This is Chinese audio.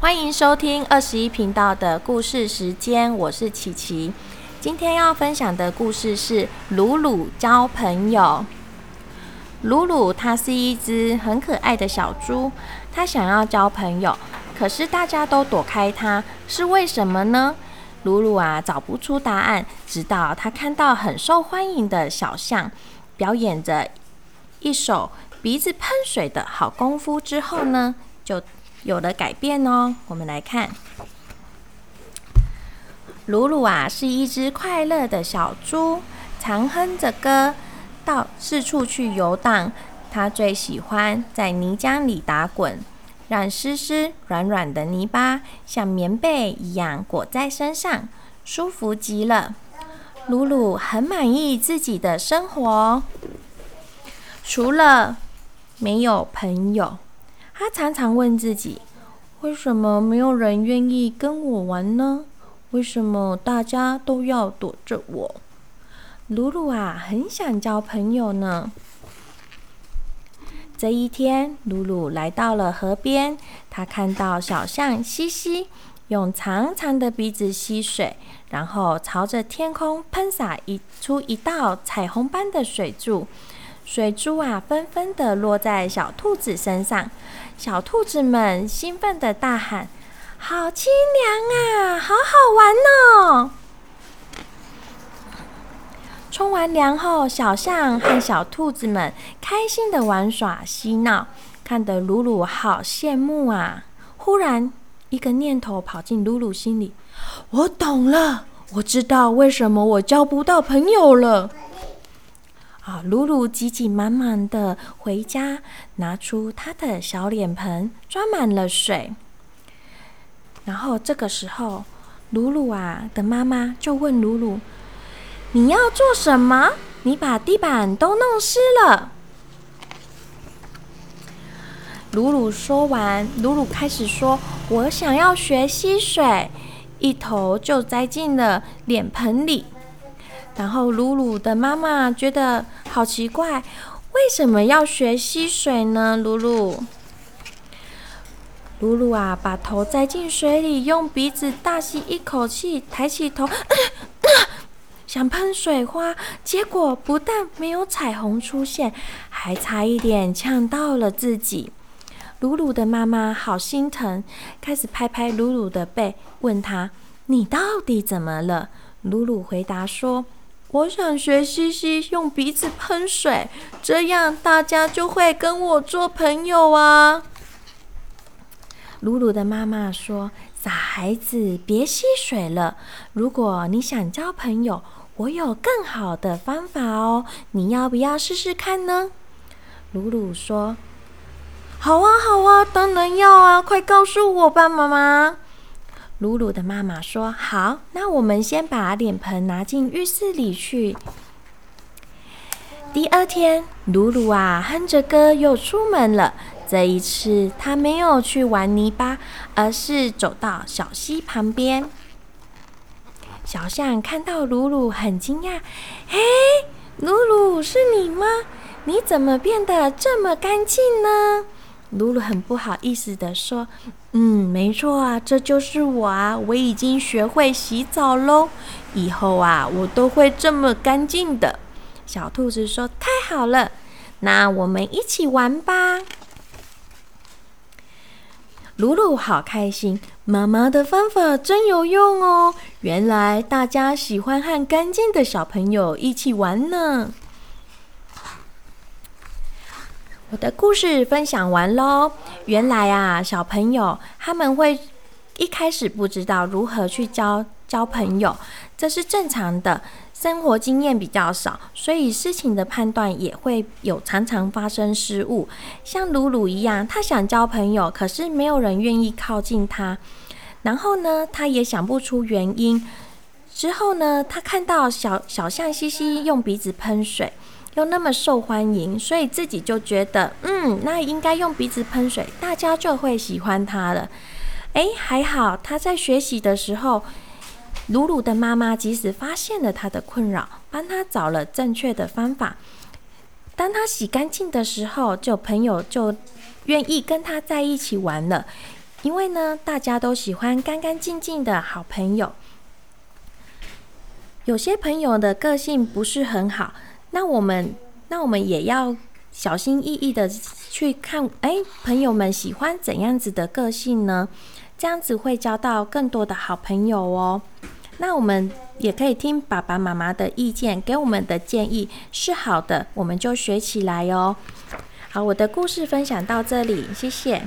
欢迎收听二十一频道的故事时间，我是琪琪。今天要分享的故事是鲁鲁交朋友。鲁鲁它是一只很可爱的小猪，它想要交朋友，可是大家都躲开它，是为什么呢？鲁鲁啊找不出答案，直到他看到很受欢迎的小象表演着一手鼻子喷水的好功夫之后呢，就。有了改变哦，我们来看，鲁鲁啊是一只快乐的小猪，常哼着歌到四处去游荡。它最喜欢在泥浆里打滚，让湿湿软软的泥巴像棉被一样裹在身上，舒服极了。鲁鲁很满意自己的生活，除了没有朋友。他常常问自己：为什么没有人愿意跟我玩呢？为什么大家都要躲着我？鲁鲁啊，很想交朋友呢。这一天，鲁鲁来到了河边，他看到小象西西用长长的鼻子吸水，然后朝着天空喷洒一出一道彩虹般的水柱。水珠啊，纷纷的落在小兔子身上，小兔子们兴奋的大喊：“好清凉啊，好好玩哦！”冲完凉后，小象和小兔子们开心的玩耍嬉闹，看得鲁鲁好羡慕啊！忽然，一个念头跑进鲁鲁心里：“我懂了，我知道为什么我交不到朋友了。”啊！鲁鲁急急忙忙的回家，拿出他的小脸盆，装满了水。然后这个时候，鲁鲁啊的妈妈就问鲁鲁：“你要做什么？你把地板都弄湿了。”鲁鲁说完，鲁鲁开始说：“我想要学吸水。”一头就栽进了脸盆里。然后鲁鲁的妈妈觉得好奇怪，为什么要学吸水呢？鲁鲁，鲁鲁啊，把头栽进水里，用鼻子大吸一口气，抬起头，想喷水花，结果不但没有彩虹出现，还差一点呛到了自己。鲁鲁的妈妈好心疼，开始拍拍鲁鲁的背，问他：“你到底怎么了？”鲁鲁回答说。我想学西西用鼻子喷水，这样大家就会跟我做朋友啊。鲁鲁的妈妈说：“傻孩子，别吸水了。如果你想交朋友，我有更好的方法哦。你要不要试试看呢？”鲁鲁说：“好啊，好啊，当然要啊！快告诉我吧，妈妈。”鲁鲁的妈妈说：“好，那我们先把脸盆拿进浴室里去。”第二天，鲁鲁啊哼着歌又出门了。这一次，他没有去玩泥巴，而是走到小溪旁边。小象看到鲁鲁，很惊讶：“嘿，鲁鲁，是你吗？你怎么变得这么干净呢？”露露很不好意思的说：“嗯，没错啊，这就是我啊，我已经学会洗澡喽，以后啊，我都会这么干净的。”小兔子说：“太好了，那我们一起玩吧。”露露好开心，妈妈的方法真有用哦，原来大家喜欢和干净的小朋友一起玩呢。我的故事分享完喽。原来啊，小朋友他们会一开始不知道如何去交交朋友，这是正常的。生活经验比较少，所以事情的判断也会有常常发生失误。像鲁鲁一样，他想交朋友，可是没有人愿意靠近他。然后呢，他也想不出原因。之后呢，他看到小小象西西用鼻子喷水。又那么受欢迎，所以自己就觉得，嗯，那应该用鼻子喷水，大家就会喜欢他了。哎，还好他在学习的时候，鲁鲁的妈妈即使发现了他的困扰，帮他找了正确的方法。当他洗干净的时候，就朋友就愿意跟他在一起玩了。因为呢，大家都喜欢干干净净的好朋友。有些朋友的个性不是很好，那我们那我们也要小心翼翼的去看，哎，朋友们喜欢怎样子的个性呢？这样子会交到更多的好朋友哦。那我们也可以听爸爸妈妈的意见，给我们的建议是好的，我们就学起来哦。好，我的故事分享到这里，谢谢。